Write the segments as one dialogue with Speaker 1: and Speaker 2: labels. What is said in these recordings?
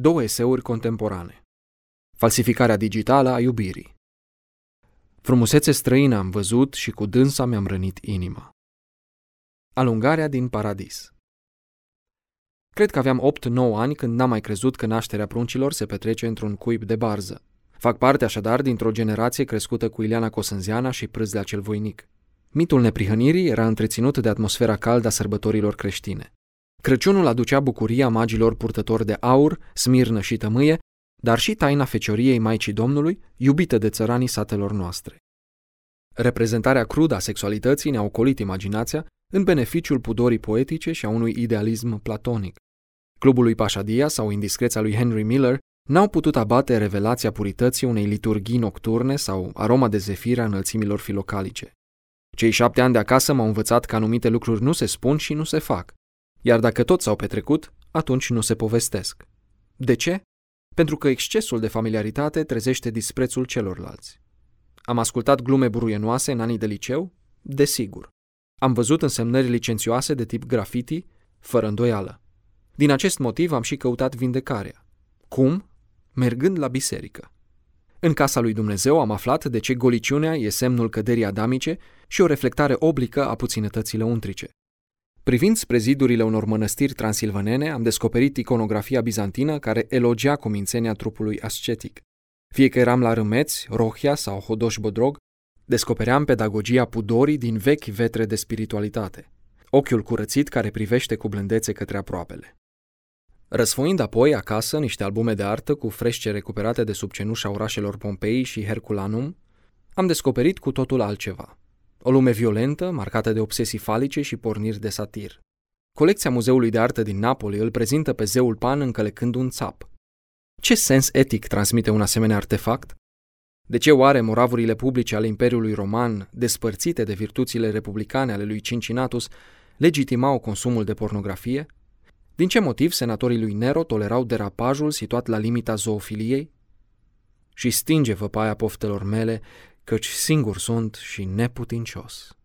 Speaker 1: Două eseuri contemporane. Falsificarea digitală a iubirii. Frumusețe străină am văzut și cu dânsa mi-am rănit inima. Alungarea din paradis. Cred că aveam 8-9 ani când n-am mai crezut că nașterea pruncilor se petrece într-un cuib de barză. Fac parte așadar dintr-o generație crescută cu Ileana Cosânziana și Prâzlea cel voinic. Mitul neprihănirii era întreținut de atmosfera caldă a sărbătorilor creștine. Crăciunul aducea bucuria magilor purtători de aur, smirnă și tămâie, dar și taina fecioriei Maicii Domnului, iubită de țăranii satelor noastre. Reprezentarea crudă a sexualității ne-a ocolit imaginația în beneficiul pudorii poetice și a unui idealism platonic. Clubul lui Pașadia sau indiscreția lui Henry Miller n-au putut abate revelația purității unei liturghii nocturne sau aroma de zefir a înălțimilor filocalice. Cei șapte ani de acasă m-au învățat că anumite lucruri nu se spun și nu se fac, iar dacă tot s-au petrecut, atunci nu se povestesc. De ce? Pentru că excesul de familiaritate trezește disprețul celorlalți. Am ascultat glume buruienoase în anii de liceu? Desigur. Am văzut însemnări licențioase de tip graffiti? Fără îndoială. Din acest motiv am și căutat vindecarea. Cum? Mergând la biserică. În casa lui Dumnezeu am aflat de ce goliciunea e semnul căderii adamice și o reflectare oblică a puținătății lăuntrice. Privind spre zidurile unor mănăstiri transilvanene, am descoperit iconografia bizantină care elogia cumințenia trupului ascetic. Fie că eram la Râmeți, Rohia sau Hodoș Bodrog, descopeream pedagogia pudorii din vechi vetre de spiritualitate. Ochiul curățit care privește cu blândețe către aproapele. Răsfoind apoi acasă niște albume de artă cu frește recuperate de sub cenușa orașelor Pompei și Herculanum, am descoperit cu totul altceva. O lume violentă, marcată de obsesii falice și porniri de satir. Colecția Muzeului de Artă din Napoli îl prezintă pe zeul Pan încălecând un țap. Ce sens etic transmite un asemenea artefact? De ce oare moravurile publice ale Imperiului Roman, despărțite de virtuțile republicane ale lui Cincinnatus, legitimau consumul de pornografie? Din ce motiv senatorii lui Nero tolerau derapajul situat la limita zoofiliei? Și stinge văpaia poftelor mele, căci singur sunt și neputincios.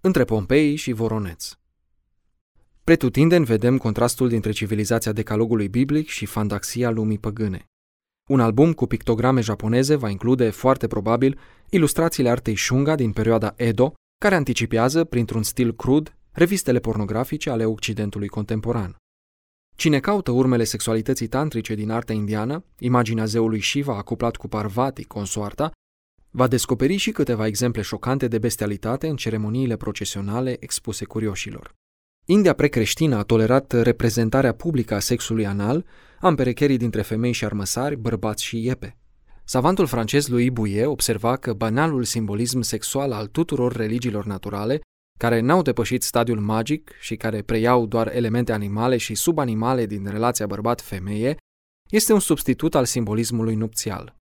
Speaker 1: Între Pompei și Voroneț Pretutindeni vedem contrastul dintre civilizația decalogului biblic și fantaxia lumii păgâne. Un album cu pictograme japoneze va include, foarte probabil, ilustrațiile artei Shunga din perioada Edo, care anticipează, printr-un stil crud, revistele pornografice ale Occidentului contemporan. Cine caută urmele sexualității tantrice din arta indiană, imaginea zeului Shiva acuplat cu Parvati, consoarta, va descoperi și câteva exemple șocante de bestialitate în ceremoniile procesionale expuse curioșilor. India precreștină a tolerat reprezentarea publică a sexului anal, am perecherii dintre femei și armăsari, bărbați și iepe. Savantul francez Louis Bouillet observa că banalul simbolism sexual al tuturor religiilor naturale care n-au depășit stadiul magic și care preiau doar elemente animale și subanimale din relația bărbat-femeie, este un substitut al simbolismului nupțial.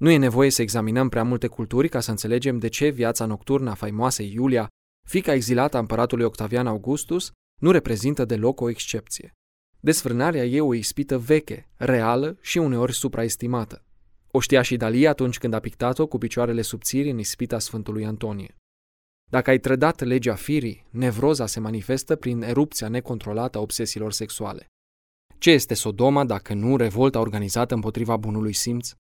Speaker 1: Nu e nevoie să examinăm prea multe culturi ca să înțelegem de ce viața nocturnă a faimoasei Iulia, fica exilată a împăratului Octavian Augustus, nu reprezintă deloc o excepție. Desfrânarea e o ispită veche, reală și uneori supraestimată. O știa și Dali atunci când a pictat-o cu picioarele subțiri în ispita Sfântului Antonie. Dacă ai trădat legea firii, nevroza se manifestă prin erupția necontrolată a obsesiilor sexuale. Ce este Sodoma dacă nu revolta organizată împotriva bunului simț?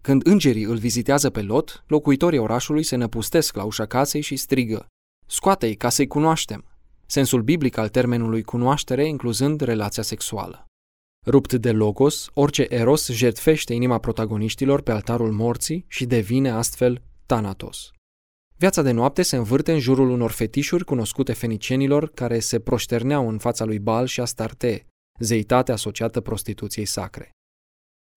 Speaker 1: Când îngerii îl vizitează pe Lot, locuitorii orașului se năpustesc la ușa casei și strigă Scoate-i ca să-i cunoaștem! Sensul biblic al termenului cunoaștere incluzând relația sexuală. Rupt de logos, orice eros jertfește inima protagoniștilor pe altarul morții și devine astfel Thanatos. Viața de noapte se învârte în jurul unor fetișuri cunoscute fenicienilor care se proșterneau în fața lui Bal și Astarte, zeitate asociată prostituției sacre.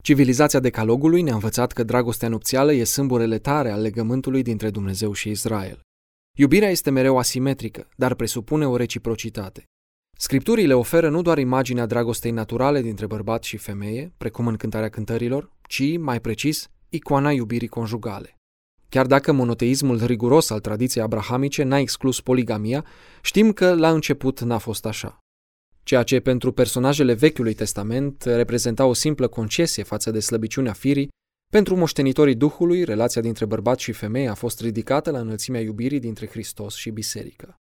Speaker 1: Civilizația decalogului ne-a învățat că dragostea nupțială e sâmburele tare al legământului dintre Dumnezeu și Israel. Iubirea este mereu asimetrică, dar presupune o reciprocitate. Scripturile oferă nu doar imaginea dragostei naturale dintre bărbat și femeie, precum în cântarea cântărilor, ci, mai precis, icoana iubirii conjugale. Chiar dacă monoteismul riguros al tradiției abrahamice n-a exclus poligamia, știm că la început n-a fost așa. Ceea ce pentru personajele Vechiului Testament reprezenta o simplă concesie față de slăbiciunea firii, pentru moștenitorii Duhului, relația dintre bărbat și femeie a fost ridicată la înălțimea iubirii dintre Hristos și biserică.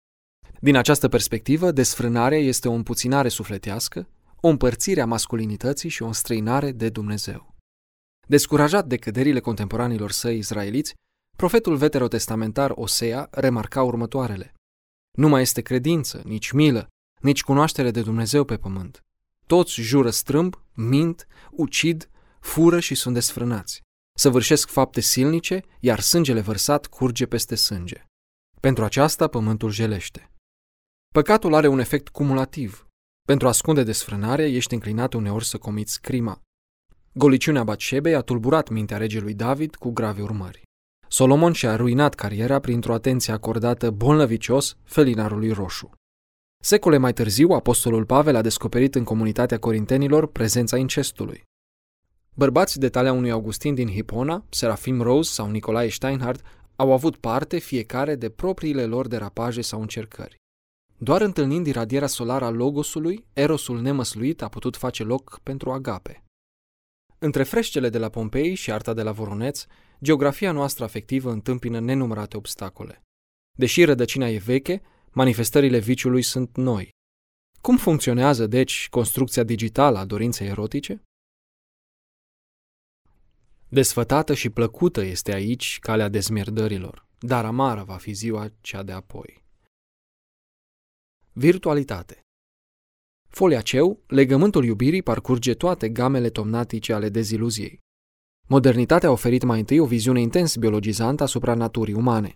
Speaker 1: Din această perspectivă, desfrânarea este o împuținare sufletească, o împărțire a masculinității și o înstrăinare de Dumnezeu. Descurajat de căderile contemporanilor săi izraeliți, profetul veterotestamentar Osea remarca următoarele. Nu mai este credință, nici milă, nici cunoaștere de Dumnezeu pe pământ. Toți jură strâmb, mint, ucid, fură și sunt desfrânați. Săvârșesc fapte silnice, iar sângele vărsat curge peste sânge. Pentru aceasta pământul jelește. Păcatul are un efect cumulativ. Pentru a ascunde desfrânarea, ești înclinat uneori să comiți crima. Goliciunea Batșebei a tulburat mintea regelui David cu grave urmări. Solomon și-a ruinat cariera printr-o atenție acordată bolnăvicios felinarului roșu. Secole mai târziu, apostolul Pavel a descoperit în comunitatea corintenilor prezența incestului. Bărbați de talia unui Augustin din Hipona, Serafim Rose sau Nicolae Steinhardt au avut parte fiecare de propriile lor derapaje sau încercări. Doar întâlnind iradierea solară a Logosului, Erosul nemăsluit a putut face loc pentru agape. Între freșcele de la Pompei și arta de la Voroneț, geografia noastră afectivă întâmpină nenumărate obstacole. Deși rădăcina e veche, manifestările viciului sunt noi. Cum funcționează, deci, construcția digitală a dorinței erotice? Desfătată și plăcută este aici calea dezmierdărilor, dar amară va fi ziua cea de apoi. Virtualitate Folia ceu, legământul iubirii parcurge toate gamele tomnatice ale deziluziei. Modernitatea a oferit mai întâi o viziune intens biologizantă asupra naturii umane.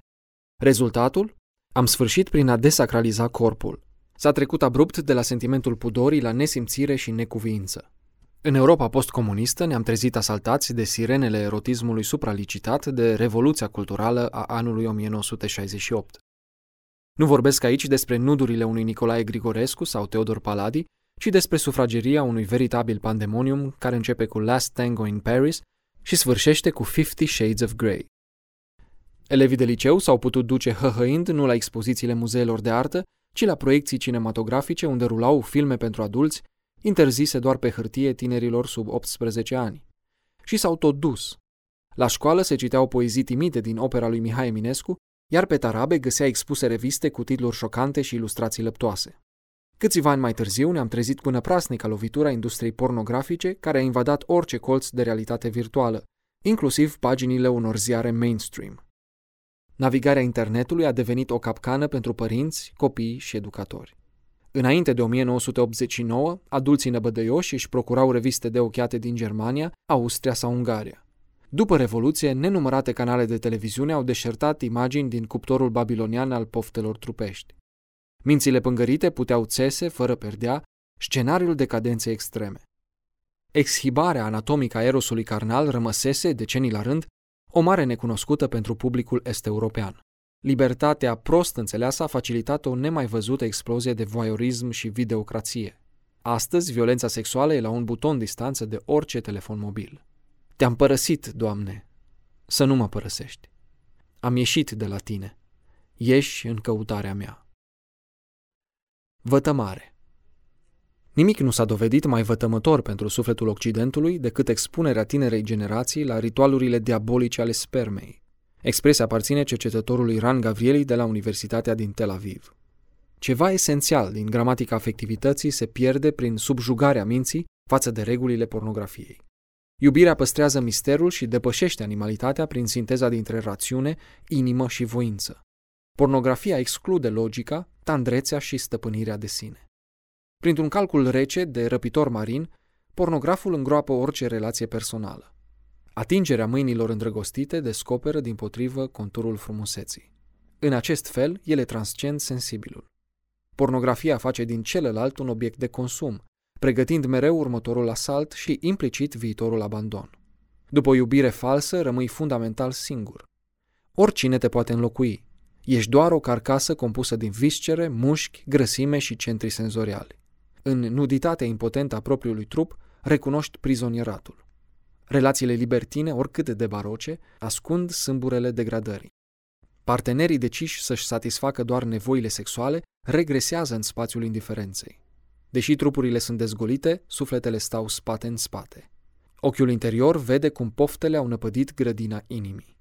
Speaker 1: Rezultatul? Am sfârșit prin a desacraliza corpul. S-a trecut abrupt de la sentimentul pudorii la nesimțire și necuviință. În Europa postcomunistă ne-am trezit asaltați de sirenele erotismului supralicitat de revoluția culturală a anului 1968. Nu vorbesc aici despre nudurile unui Nicolae Grigorescu sau Teodor Paladi, ci despre sufrageria unui veritabil pandemonium care începe cu Last Tango in Paris și sfârșește cu Fifty Shades of Grey. Elevii de liceu s-au putut duce hăhăind nu la expozițiile muzeelor de artă, ci la proiecții cinematografice unde rulau filme pentru adulți, interzise doar pe hârtie tinerilor sub 18 ani. Și s-au tot dus. La școală se citeau poezii timide din opera lui Mihai Eminescu, iar pe tarabe găsea expuse reviste cu titluri șocante și ilustrații lăptoase. Câțiva ani mai târziu ne-am trezit cu năprasnica lovitura industriei pornografice care a invadat orice colț de realitate virtuală, inclusiv paginile unor ziare mainstream. Navigarea internetului a devenit o capcană pentru părinți, copii și educatori. Înainte de 1989, adulții năbădăioși își procurau reviste de ochiate din Germania, Austria sau Ungaria. După Revoluție, nenumărate canale de televiziune au deșertat imagini din cuptorul babilonian al poftelor trupești. Mințile pângărite puteau țese, fără perdea, scenariul decadenței extreme. Exhibarea anatomică a erosului carnal rămăsese, decenii la rând, o mare necunoscută pentru publicul est-european. Libertatea prost înțeleasă a facilitat o nemai văzută explozie de voyeurism și videocrație. Astăzi, violența sexuală e la un buton distanță de orice telefon mobil. Te-am părăsit, Doamne, să nu mă părăsești. Am ieșit de la tine. Ieși în căutarea mea. Vătămare Nimic nu s-a dovedit mai vătămător pentru sufletul Occidentului decât expunerea tinerei generații la ritualurile diabolice ale spermei. Expresia aparține cercetătorului Ran Gavrieli de la Universitatea din Tel Aviv. Ceva esențial din gramatica afectivității se pierde prin subjugarea minții față de regulile pornografiei. Iubirea păstrează misterul și depășește animalitatea prin sinteza dintre rațiune, inimă și voință. Pornografia exclude logica, tandrețea și stăpânirea de sine. Printr-un calcul rece de răpitor marin, pornograful îngroapă orice relație personală. Atingerea mâinilor îndrăgostite descoperă din potrivă conturul frumuseții. În acest fel, ele transcend sensibilul. Pornografia face din celălalt un obiect de consum, pregătind mereu următorul asalt și implicit viitorul abandon. După o iubire falsă, rămâi fundamental singur. Oricine te poate înlocui. Ești doar o carcasă compusă din viscere, mușchi, grăsime și centri senzoriali. În nuditatea impotentă a propriului trup, recunoști prizonieratul. Relațiile libertine, oricât de baroce, ascund sâmburele degradării. Partenerii deciși să-și satisfacă doar nevoile sexuale regresează în spațiul indiferenței. Deși trupurile sunt dezgolite, sufletele stau spate în spate. Ochiul interior vede cum poftele au năpădit grădina inimii.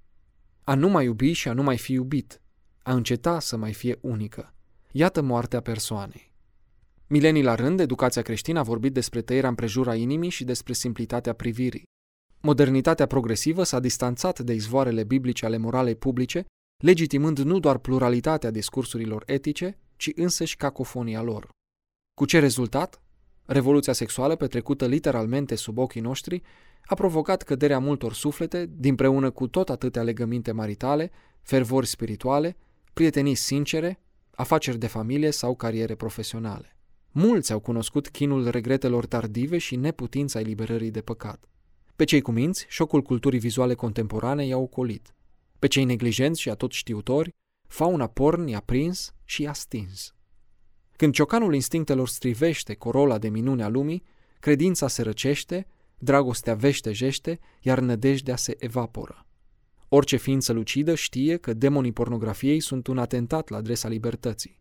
Speaker 1: A nu mai iubi și a nu mai fi iubit, a înceta să mai fie unică, Iată moartea persoanei. Milenii la rând, educația creștină a vorbit despre tăierea împrejura inimii și despre simplitatea privirii. Modernitatea progresivă s-a distanțat de izvoarele biblice ale moralei publice, legitimând nu doar pluralitatea discursurilor etice, ci însăși cacofonia lor. Cu ce rezultat? Revoluția sexuală, petrecută literalmente sub ochii noștri, a provocat căderea multor suflete, dinpreună cu tot atâtea legăminte maritale, fervori spirituale, prietenii sincere, afaceri de familie sau cariere profesionale. Mulți au cunoscut chinul regretelor tardive și neputința eliberării de păcat. Pe cei cu minți, șocul culturii vizuale contemporane i-a ocolit. Pe cei neglijenți și atot știutori, fauna porn i-a prins și i-a stins. Când ciocanul instinctelor strivește corola de minune a lumii, credința se răcește, dragostea veștejește, iar nădejdea se evaporă. Orice ființă lucidă știe că demonii pornografiei sunt un atentat la adresa libertății.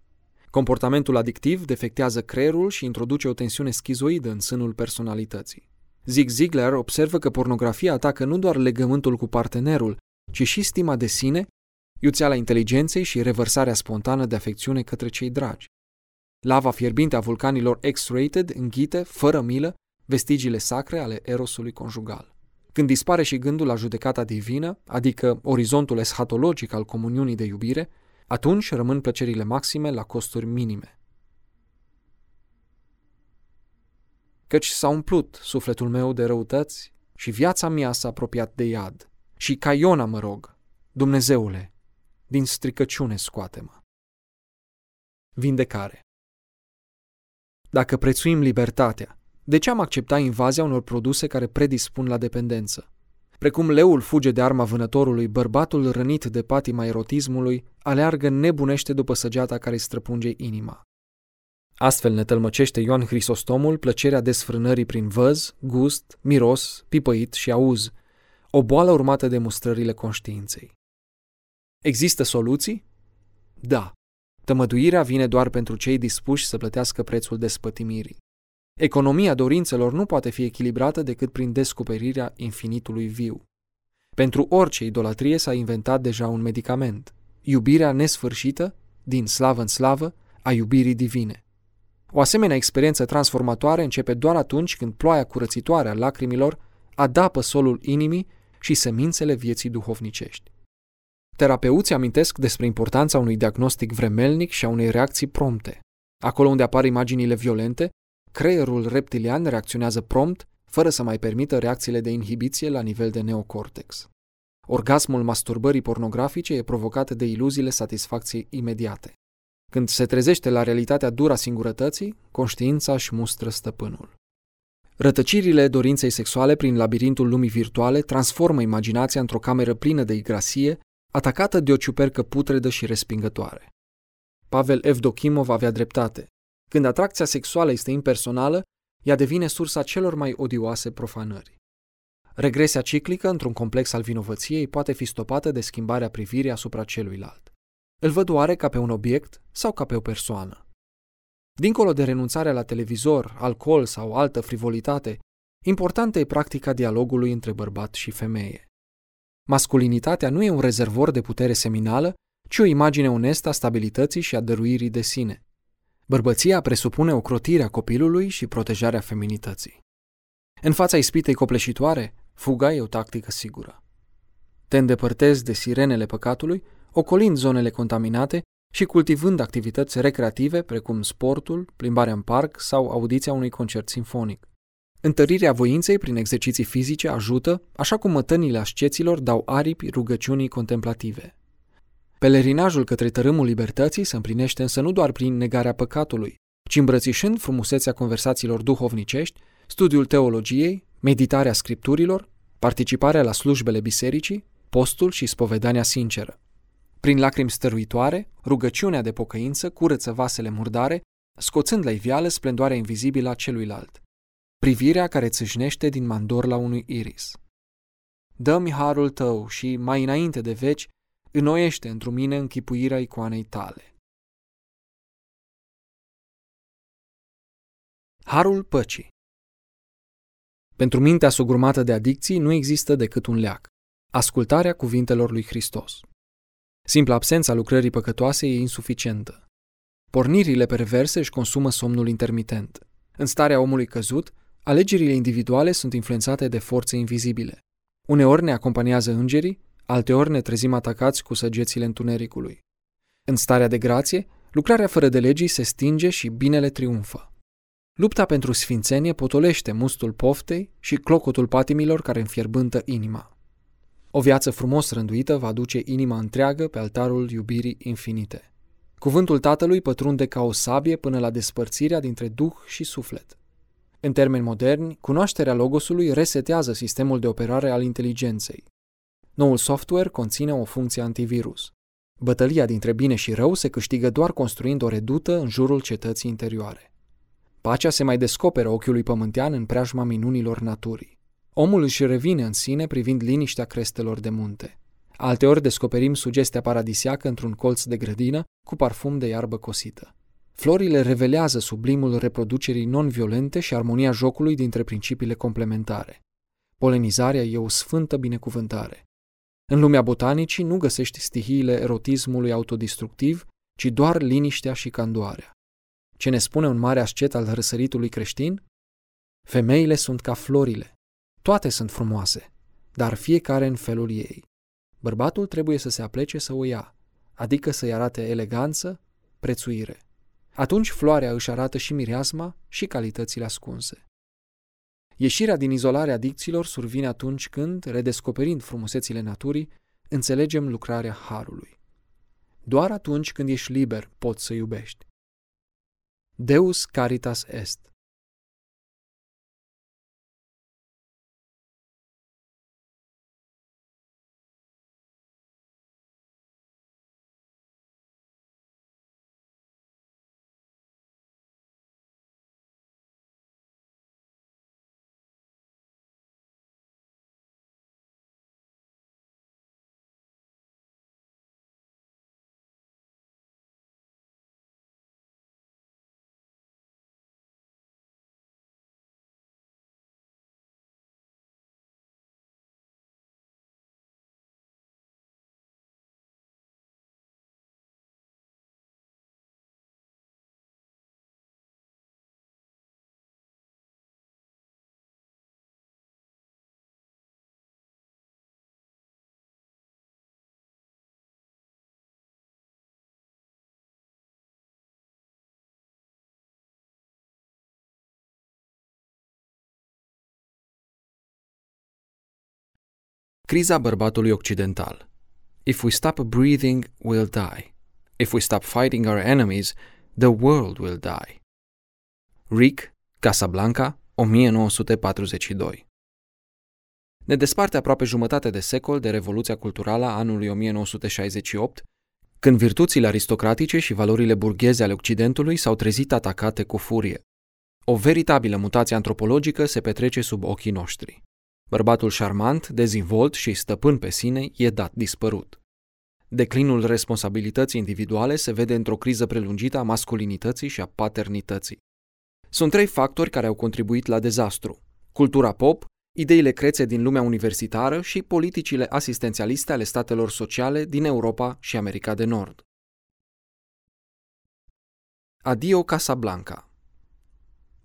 Speaker 1: Comportamentul adictiv defectează creierul și introduce o tensiune schizoidă în sânul personalității. Zig Ziglar observă că pornografia atacă nu doar legământul cu partenerul, ci și stima de sine, iuțeala inteligenței și revărsarea spontană de afecțiune către cei dragi. Lava fierbinte a vulcanilor X-rated înghite, fără milă, vestigiile sacre ale erosului conjugal. Când dispare și gândul la judecata divină, adică orizontul eschatologic al comuniunii de iubire, atunci rămân plăcerile maxime la costuri minime. Căci s-a umplut sufletul meu de răutăți și viața mea s-a apropiat de iad. Și ca Iona mă rog, Dumnezeule, din stricăciune scoate-mă. Vindecare Dacă prețuim libertatea, de ce am acceptat invazia unor produse care predispun la dependență? Precum leul fuge de arma vânătorului, bărbatul rănit de patima erotismului aleargă nebunește după săgeata care îi străpunge inima. Astfel ne tălmăcește Ioan Hristostomul plăcerea desfrânării prin văz, gust, miros, pipăit și auz, o boală urmată de mustrările conștiinței. Există soluții? Da. Tămăduirea vine doar pentru cei dispuși să plătească prețul despătimirii. Economia dorințelor nu poate fi echilibrată decât prin descoperirea infinitului viu. Pentru orice idolatrie s-a inventat deja un medicament, iubirea nesfârșită, din slavă în slavă, a iubirii divine. O asemenea experiență transformatoare începe doar atunci când ploaia curățitoare a lacrimilor adapă solul inimii și semințele vieții duhovnicești. Terapeuții amintesc despre importanța unui diagnostic vremelnic și a unei reacții prompte. Acolo unde apar imaginile violente, creierul reptilian reacționează prompt, fără să mai permită reacțiile de inhibiție la nivel de neocortex. Orgasmul masturbării pornografice e provocat de iluziile satisfacției imediate. Când se trezește la realitatea dura singurătății, conștiința își mustră stăpânul. Rătăcirile dorinței sexuale prin labirintul lumii virtuale transformă imaginația într-o cameră plină de igrasie, atacată de o ciupercă putredă și respingătoare. Pavel Evdokimov avea dreptate. Când atracția sexuală este impersonală, ea devine sursa celor mai odioase profanări. Regresia ciclică într-un complex al vinovăției poate fi stopată de schimbarea privirii asupra celuilalt. Îl văd oare ca pe un obiect sau ca pe o persoană? Dincolo de renunțarea la televizor, alcool sau altă frivolitate, importantă e practica dialogului între bărbat și femeie. Masculinitatea nu e un rezervor de putere seminală, ci o imagine onestă a stabilității și a dăruirii de sine. Bărbăția presupune ocrotirea copilului și protejarea feminității. În fața ispitei copleșitoare, fuga e o tactică sigură. Te îndepărtezi de sirenele păcatului, ocolind zonele contaminate și cultivând activități recreative precum sportul, plimbarea în parc sau audiția unui concert sinfonic. Întărirea voinței prin exerciții fizice ajută, așa cum mătănile asceților dau aripi rugăciunii contemplative. Pelerinajul către tărâmul libertății se împlinește însă nu doar prin negarea păcatului, ci îmbrățișând frumusețea conversațiilor duhovnicești, studiul teologiei, meditarea scripturilor, participarea la slujbele bisericii, postul și spovedania sinceră. Prin lacrimi stăruitoare, rugăciunea de pocăință curăță vasele murdare, scoțând la iveală splendoarea invizibilă a celuilalt. Privirea care țâșnește din mandor la unui iris. Dă-mi harul tău și, mai înainte de veci, înnoiește într mine închipuirea icoanei tale. Harul păcii Pentru mintea sugrumată de adicții nu există decât un leac, ascultarea cuvintelor lui Hristos. Simpla absența lucrării păcătoase e insuficientă. Pornirile perverse își consumă somnul intermitent. În starea omului căzut, alegerile individuale sunt influențate de forțe invizibile. Uneori ne acompaniază îngerii, alteori ne trezim atacați cu săgețile întunericului. În starea de grație, lucrarea fără de legii se stinge și binele triumfă. Lupta pentru sfințenie potolește mustul poftei și clocotul patimilor care înfierbântă inima. O viață frumos rânduită va duce inima întreagă pe altarul iubirii infinite. Cuvântul Tatălui pătrunde ca o sabie până la despărțirea dintre duh și suflet. În termeni moderni, cunoașterea logosului resetează sistemul de operare al inteligenței. Noul software conține o funcție antivirus. Bătălia dintre bine și rău se câștigă doar construind o redută în jurul cetății interioare. Pacea se mai descoperă ochiului pământean în preajma minunilor naturii. Omul își revine în sine privind liniștea crestelor de munte. Alteori descoperim sugestia paradisiacă într-un colț de grădină cu parfum de iarbă cosită. Florile revelează sublimul reproducerii non-violente și armonia jocului dintre principiile complementare. Polenizarea e o sfântă binecuvântare. În lumea botanicii nu găsești stihiile erotismului autodistructiv, ci doar liniștea și candoarea. Ce ne spune un mare ascet al răsăritului creștin? Femeile sunt ca florile. Toate sunt frumoase, dar fiecare în felul ei. Bărbatul trebuie să se aplece să o ia, adică să-i arate eleganță, prețuire. Atunci floarea își arată și mireasma și calitățile ascunse. Ieșirea din izolarea dicților survine atunci când, redescoperind frumusețile naturii, înțelegem lucrarea harului. Doar atunci când ești liber poți să iubești. Deus caritas est. Criza bărbatului occidental. If we stop breathing, we'll die. If we stop fighting our enemies, the world will die. Rick, Casablanca, 1942 Ne desparte aproape jumătate de secol de Revoluția Culturală a anului 1968, când virtuțile aristocratice și valorile burgheze ale Occidentului s-au trezit atacate cu furie. O veritabilă mutație antropologică se petrece sub ochii noștri. Bărbatul șarmant, dezvolt și stăpân pe sine e dat dispărut. Declinul responsabilității individuale se vede într-o criză prelungită a masculinității și a paternității. Sunt trei factori care au contribuit la dezastru. Cultura pop, ideile crețe din lumea universitară și politicile asistențialiste ale statelor sociale din Europa și America de Nord. Adio Casablanca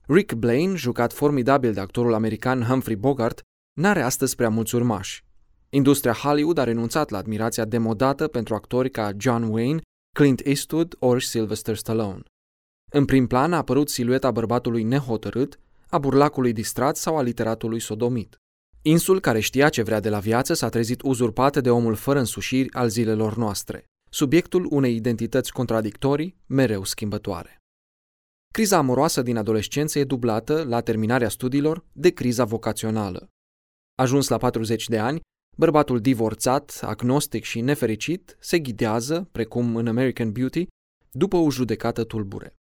Speaker 1: Rick Blaine, jucat formidabil de actorul american Humphrey Bogart, n-are astăzi prea mulți urmași. Industria Hollywood a renunțat la admirația demodată pentru actori ca John Wayne, Clint Eastwood ori Sylvester Stallone. În prim plan a apărut silueta bărbatului nehotărât, a burlacului distrat sau a literatului sodomit. Insul care știa ce vrea de la viață s-a trezit uzurpat de omul fără însușiri al zilelor noastre, subiectul unei identități contradictorii, mereu schimbătoare. Criza amoroasă din adolescență e dublată, la terminarea studiilor, de criza vocațională. Ajuns la 40 de ani, bărbatul divorțat, agnostic și nefericit se ghidează, precum în American Beauty, după o judecată tulbure.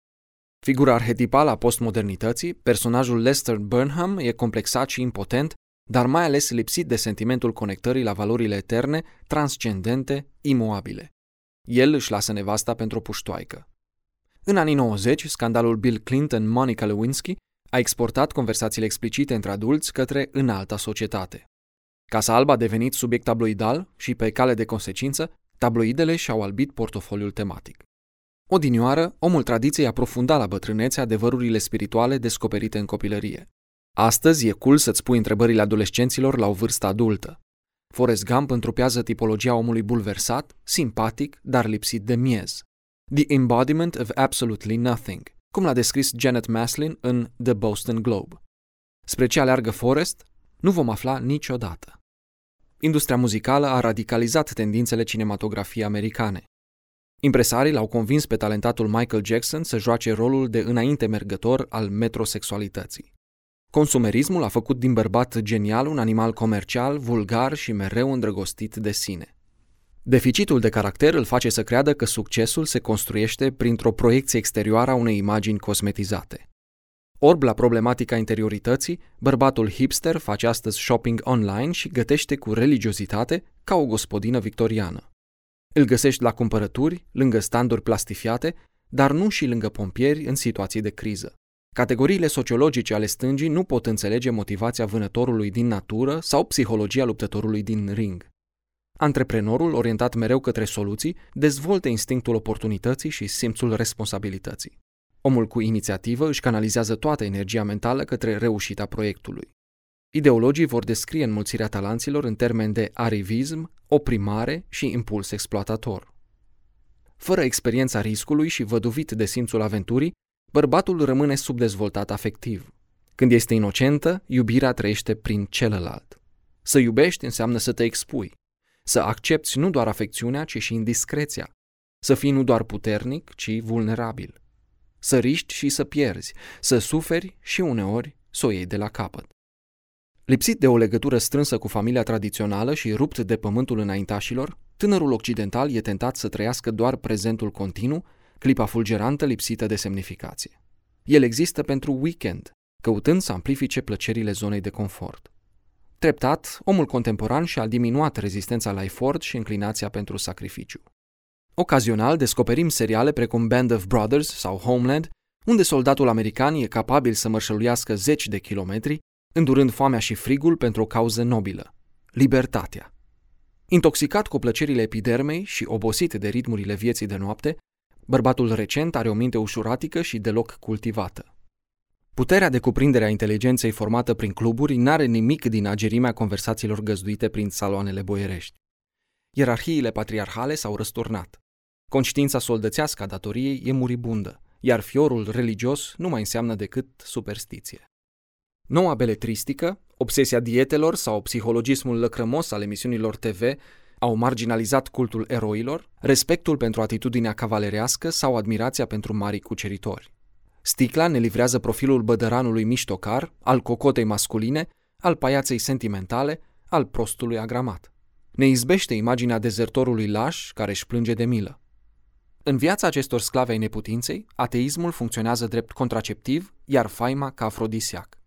Speaker 1: Figura arhetipală a postmodernității, personajul Lester Burnham e complexat și impotent, dar mai ales lipsit de sentimentul conectării la valorile eterne, transcendente, imoabile. El își lasă nevasta pentru o puștoaică. În anii 90, scandalul Bill Clinton-Monica Lewinsky a exportat conversațiile explicite între adulți către înalta societate. Casa Albă a devenit subiect tabloidal și, pe cale de consecință, tabloidele și-au albit portofoliul tematic. Odinioară, omul tradiției aprofunda la bătrânețe adevărurile spirituale descoperite în copilărie. Astăzi e cool să-ți pui întrebările adolescenților la o vârstă adultă. Forrest Gump întrupează tipologia omului bulversat, simpatic, dar lipsit de miez. The embodiment of absolutely nothing, cum l-a descris Janet Maslin în The Boston Globe. Spre ce aleargă Forrest? Nu vom afla niciodată. Industria muzicală a radicalizat tendințele cinematografiei americane. Impresarii l-au convins pe talentatul Michael Jackson să joace rolul de înainte mergător al metrosexualității. Consumerismul a făcut din bărbat genial un animal comercial, vulgar și mereu îndrăgostit de sine. Deficitul de caracter îl face să creadă că succesul se construiește printr-o proiecție exterioară a unei imagini cosmetizate. Orb la problematica interiorității, bărbatul hipster face astăzi shopping online și gătește cu religiozitate ca o gospodină victoriană. Îl găsești la cumpărături, lângă standuri plastifiate, dar nu și lângă pompieri în situații de criză. Categoriile sociologice ale stângii nu pot înțelege motivația vânătorului din natură sau psihologia luptătorului din ring. Antreprenorul, orientat mereu către soluții, dezvoltă instinctul oportunității și simțul responsabilității. Omul cu inițiativă își canalizează toată energia mentală către reușita proiectului. Ideologii vor descrie înmulțirea talanților în termeni de arivism, oprimare și impuls exploatator. Fără experiența riscului și văduvit de simțul aventurii, bărbatul rămâne subdezvoltat afectiv. Când este inocentă, iubirea trăiește prin celălalt. Să iubești înseamnă să te expui, să accepti nu doar afecțiunea, ci și indiscreția, să fii nu doar puternic, ci vulnerabil, să riști și să pierzi, să suferi și uneori să o iei de la capăt. Lipsit de o legătură strânsă cu familia tradițională și rupt de pământul înaintașilor, tânărul occidental e tentat să trăiască doar prezentul continuu, clipa fulgerantă lipsită de semnificație. El există pentru weekend, căutând să amplifice plăcerile zonei de confort. Treptat, omul contemporan și-a diminuat rezistența la efort și înclinația pentru sacrificiu. Ocazional descoperim seriale precum Band of Brothers sau Homeland, unde soldatul american e capabil să mărșăluiască zeci de kilometri, îndurând foamea și frigul pentru o cauză nobilă, libertatea. Intoxicat cu plăcerile epidermei și obosit de ritmurile vieții de noapte, bărbatul recent are o minte ușuratică și deloc cultivată. Puterea de cuprindere a inteligenței formată prin cluburi n-are nimic din agerimea conversațiilor găzduite prin saloanele boierești. Ierarhiile patriarhale s-au răsturnat. Conștiința soldățească a datoriei e muribundă, iar fiorul religios nu mai înseamnă decât superstiție. Noua beletristică, obsesia dietelor sau psihologismul lăcrămos al emisiunilor TV au marginalizat cultul eroilor, respectul pentru atitudinea cavalerească sau admirația pentru mari cuceritori. Sticla ne livrează profilul bădăranului miștocar, al cocotei masculine, al paiaței sentimentale, al prostului agramat. Ne izbește imaginea dezertorului laș care își plânge de milă. În viața acestor sclave ai neputinței, ateismul funcționează drept contraceptiv, iar faima ca afrodisiac.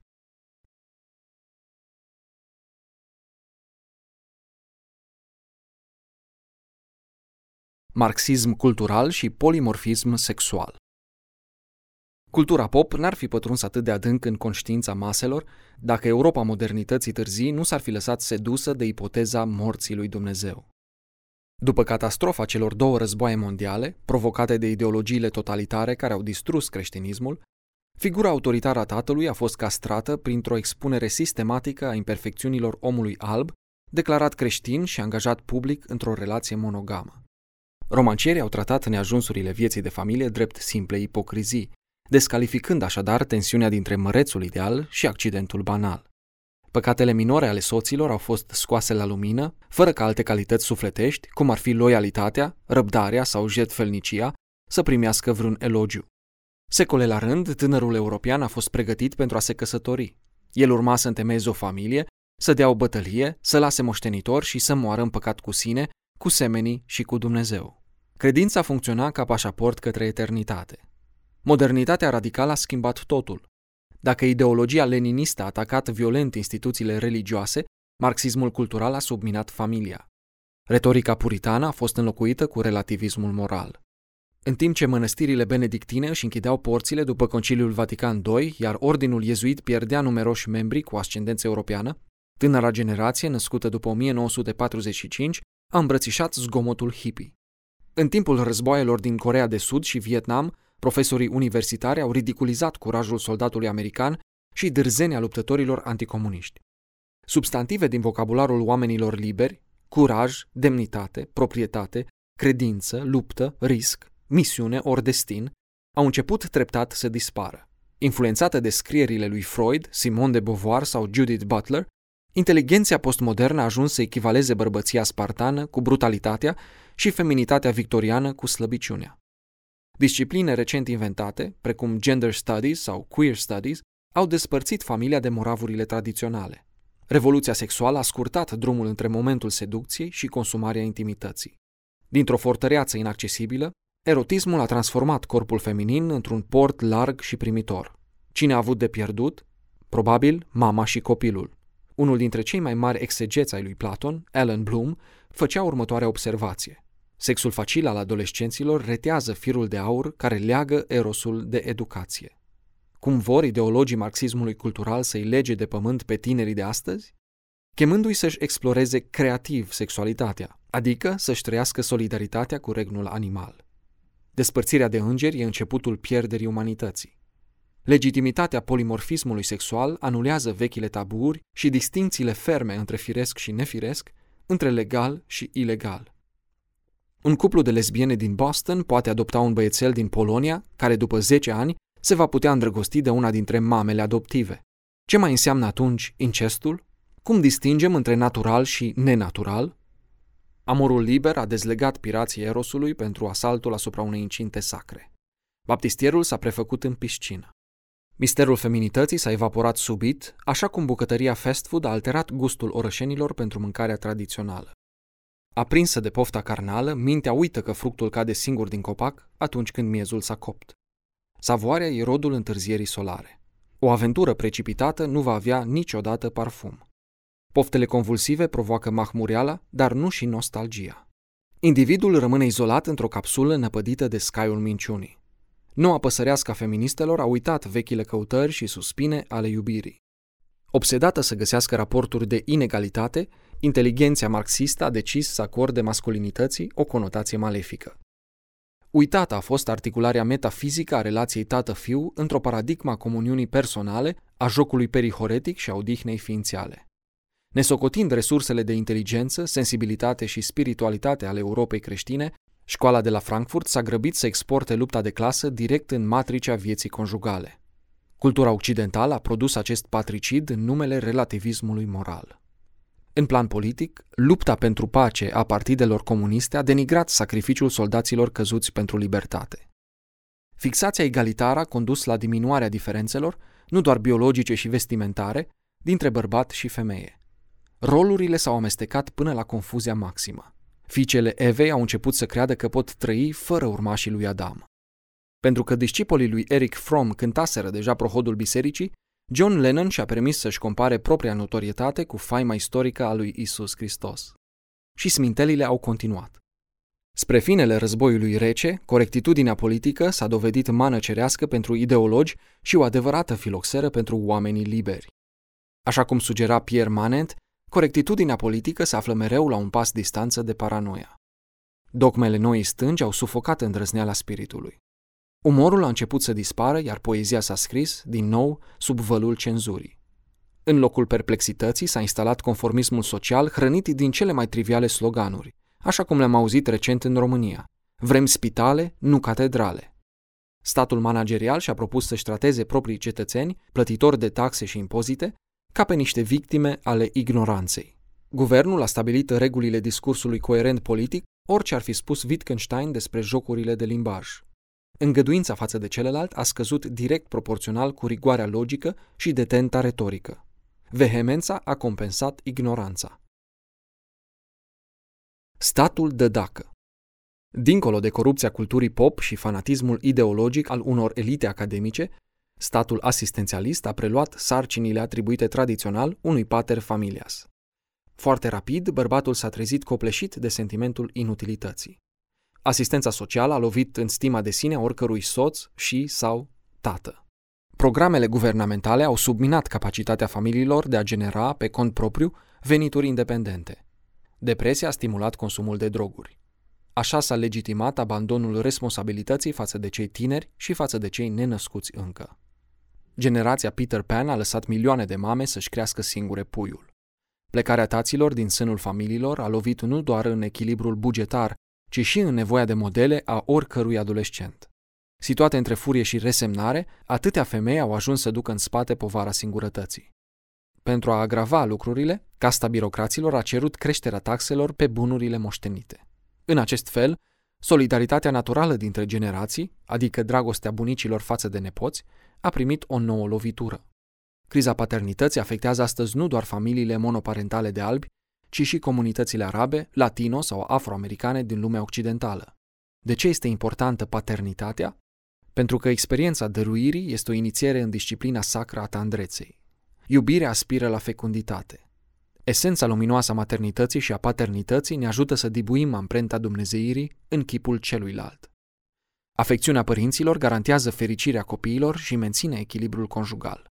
Speaker 1: Marxism cultural și polimorfism sexual Cultura pop n-ar fi pătruns atât de adânc în conștiința maselor dacă Europa modernității târzii nu s-ar fi lăsat sedusă de ipoteza morții lui Dumnezeu. După catastrofa celor două războaie mondiale, provocate de ideologiile totalitare care au distrus creștinismul, figura autoritară a tatălui a fost castrată printr-o expunere sistematică a imperfecțiunilor omului alb, declarat creștin și angajat public într-o relație monogamă. Romancierii au tratat neajunsurile vieții de familie drept simple ipocrizii, descalificând așadar tensiunea dintre mărețul ideal și accidentul banal. Păcatele minore ale soților au fost scoase la lumină, fără ca alte calități sufletești, cum ar fi loialitatea, răbdarea sau jetfelnicia, să primească vreun elogiu. Secole la rând, tânărul european a fost pregătit pentru a se căsători. El urma să întemeieze o familie, să dea o bătălie, să lase moștenitor și să moară împăcat cu sine, cu semenii și cu Dumnezeu. Credința funcționa ca pașaport către eternitate. Modernitatea radicală a schimbat totul. Dacă ideologia leninistă a atacat violent instituțiile religioase, marxismul cultural a subminat familia. Retorica puritană a fost înlocuită cu relativismul moral. În timp ce mănăstirile benedictine își închideau porțile după Conciliul Vatican II, iar ordinul iezuit pierdea numeroși membri cu ascendență europeană, tânăra generație, născută după 1945, a îmbrățișat zgomotul hippie. În timpul războaielor din Corea de Sud și Vietnam, profesorii universitari au ridiculizat curajul soldatului american și dârzenia luptătorilor anticomuniști. Substantive din vocabularul oamenilor liberi, curaj, demnitate, proprietate, credință, luptă, risc, misiune ori destin, au început treptat să dispară. Influențată de scrierile lui Freud, Simone de Beauvoir sau Judith Butler, inteligenția postmodernă a ajuns să echivaleze bărbăția spartană cu brutalitatea și feminitatea victoriană cu slăbiciunea. Discipline recent inventate, precum gender studies sau queer studies, au despărțit familia de moravurile tradiționale. Revoluția sexuală a scurtat drumul între momentul seducției și consumarea intimității. Dintr-o fortăreață inaccesibilă, erotismul a transformat corpul feminin într-un port larg și primitor. Cine a avut de pierdut? Probabil mama și copilul. Unul dintre cei mai mari exegeți ai lui Platon, Alan Bloom, făcea următoarea observație. Sexul facil al adolescenților retează firul de aur care leagă erosul de educație. Cum vor ideologii marxismului cultural să-i lege de pământ pe tinerii de astăzi? Chemându-i să-și exploreze creativ sexualitatea, adică să-și trăiască solidaritatea cu regnul animal. Despărțirea de îngeri e începutul pierderii umanității. Legitimitatea polimorfismului sexual anulează vechile taburi și distințiile ferme între firesc și nefiresc, între legal și ilegal. Un cuplu de lesbiene din Boston poate adopta un băiețel din Polonia, care după 10 ani se va putea îndrăgosti de una dintre mamele adoptive. Ce mai înseamnă atunci incestul? Cum distingem între natural și nenatural? Amorul liber a dezlegat pirații Erosului pentru asaltul asupra unei incinte sacre. Baptistierul s-a prefăcut în piscină. Misterul feminității s-a evaporat subit, așa cum bucătăria fast food a alterat gustul orășenilor pentru mâncarea tradițională. Aprinsă de pofta carnală, mintea uită că fructul cade singur din copac atunci când miezul s-a copt. Savoarea e rodul întârzierii solare. O aventură precipitată nu va avea niciodată parfum. Poftele convulsive provoacă mahmureala, dar nu și nostalgia. Individul rămâne izolat într-o capsulă năpădită de scaiul minciunii. Noua păsărească a feministelor a uitat vechile căutări și suspine ale iubirii. Obsedată să găsească raporturi de inegalitate, inteligenția marxistă a decis să acorde masculinității o conotație malefică. Uitată a fost articularea metafizică a relației tată-fiu într-o paradigma comuniunii personale, a jocului perihoretic și a odihnei ființiale. Nesocotind resursele de inteligență, sensibilitate și spiritualitate ale Europei creștine, școala de la Frankfurt s-a grăbit să exporte lupta de clasă direct în matricea vieții conjugale. Cultura occidentală a produs acest patricid în numele relativismului moral. În plan politic, lupta pentru pace a partidelor comuniste a denigrat sacrificiul soldaților căzuți pentru libertate. Fixația egalitară a condus la diminuarea diferențelor, nu doar biologice și vestimentare, dintre bărbat și femeie. Rolurile s-au amestecat până la confuzia maximă. Fiicele Evei au început să creadă că pot trăi fără urmașii lui Adam. Pentru că discipolii lui Eric Fromm cântaseră deja prohodul bisericii, John Lennon și-a permis să-și compare propria notorietate cu faima istorică a lui Isus Hristos. Și smintelile au continuat. Spre finele războiului rece, corectitudinea politică s-a dovedit mană cerească pentru ideologi și o adevărată filoxeră pentru oamenii liberi. Așa cum sugera Pierre Manent, corectitudinea politică se află mereu la un pas distanță de paranoia. Dogmele noii stângi au sufocat îndrăzneala spiritului. Umorul a început să dispară, iar poezia s-a scris, din nou, sub vălul cenzurii. În locul perplexității s-a instalat conformismul social hrănit din cele mai triviale sloganuri, așa cum le-am auzit recent în România. Vrem spitale, nu catedrale. Statul managerial și-a propus să-și trateze proprii cetățeni, plătitori de taxe și impozite, ca pe niște victime ale ignoranței. Guvernul a stabilit regulile discursului coerent politic, orice ar fi spus Wittgenstein despre jocurile de limbaj. Îngăduința față de celălalt a scăzut direct proporțional cu rigoarea logică și detenta retorică. Vehemența a compensat ignoranța. Statul de dacă Dincolo de corupția culturii pop și fanatismul ideologic al unor elite academice, statul asistențialist a preluat sarcinile atribuite tradițional unui pater familias. Foarte rapid, bărbatul s-a trezit copleșit de sentimentul inutilității. Asistența socială a lovit în stima de sine a oricărui soț și sau tată. Programele guvernamentale au subminat capacitatea familiilor de a genera, pe cont propriu, venituri independente. Depresia a stimulat consumul de droguri. Așa s-a legitimat abandonul responsabilității față de cei tineri și față de cei nenăscuți încă. Generația Peter Pan a lăsat milioane de mame să-și crească singure puiul. Plecarea taților din sânul familiilor a lovit nu doar în echilibrul bugetar, ci și în nevoia de modele a oricărui adolescent. Situate între furie și resemnare, atâtea femei au ajuns să ducă în spate povara singurătății. Pentru a agrava lucrurile, casta birocraților a cerut creșterea taxelor pe bunurile moștenite. În acest fel, solidaritatea naturală dintre generații, adică dragostea bunicilor față de nepoți, a primit o nouă lovitură. Criza paternității afectează astăzi nu doar familiile monoparentale de albi, ci și comunitățile arabe, latino sau afroamericane din lumea occidentală. De ce este importantă paternitatea? Pentru că experiența dăruirii este o inițiere în disciplina sacră a tandreței. Iubirea aspiră la fecunditate. Esența luminoasă a maternității și a paternității ne ajută să dibuim amprenta dumnezeirii în chipul celuilalt. Afecțiunea părinților garantează fericirea copiilor și menține echilibrul conjugal.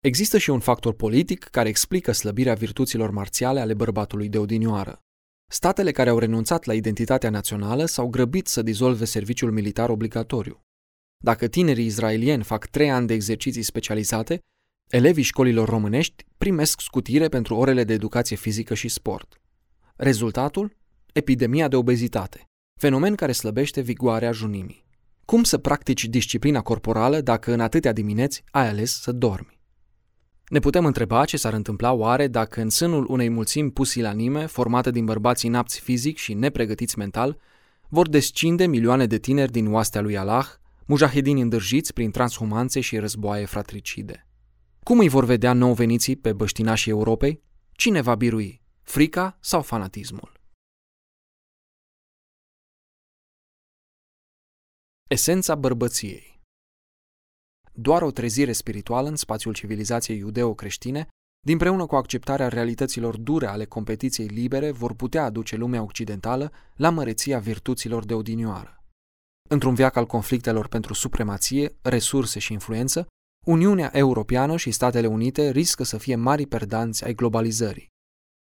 Speaker 1: Există și un factor politic care explică slăbirea virtuților marțiale ale bărbatului de odinioară. Statele care au renunțat la identitatea națională s-au grăbit să dizolve serviciul militar obligatoriu. Dacă tinerii izraelieni fac trei ani de exerciții specializate, elevii școlilor românești primesc scutire pentru orele de educație fizică și sport. Rezultatul? Epidemia de obezitate, fenomen care slăbește vigoarea junimii. Cum să practici disciplina corporală dacă în atâtea dimineți ai ales să dormi? Ne putem întreba ce s-ar întâmpla oare dacă în sânul unei mulțimi pusilanime, formate din bărbați inapți fizic și nepregătiți mental, vor descinde milioane de tineri din oastea lui Allah, mujahedini îndârjiți prin transhumanțe și războaie fratricide. Cum îi vor vedea nou veniții pe băștinașii Europei? Cine va birui? Frica sau fanatismul? Esența bărbăției doar o trezire spirituală în spațiul civilizației iudeo-creștine, dinpreună cu acceptarea realităților dure ale competiției libere, vor putea aduce lumea occidentală la măreția virtuților de odinioară. Într-un viac al conflictelor pentru supremație, resurse și influență, Uniunea Europeană și Statele Unite riscă să fie mari perdanți ai globalizării.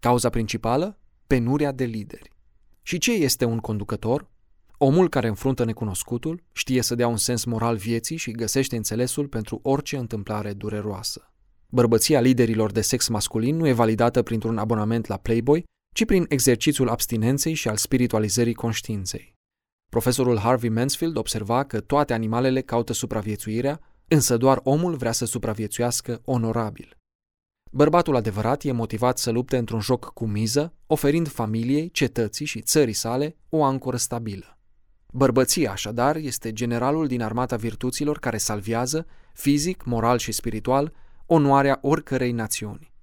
Speaker 1: Cauza principală? Penuria de lideri. Și ce este un conducător? Omul care înfruntă necunoscutul știe să dea un sens moral vieții și găsește înțelesul pentru orice întâmplare dureroasă. Bărbăția liderilor de sex masculin nu e validată printr-un abonament la Playboy, ci prin exercițiul abstinenței și al spiritualizării conștiinței. Profesorul Harvey Mansfield observa că toate animalele caută supraviețuirea, însă doar omul vrea să supraviețuiască onorabil. Bărbatul adevărat e motivat să lupte într-un joc cu miză, oferind familiei, cetății și țării sale o ancoră stabilă. Bărbăția, așadar, este generalul din armata virtuților care salvează, fizic, moral și spiritual, onoarea oricărei națiuni.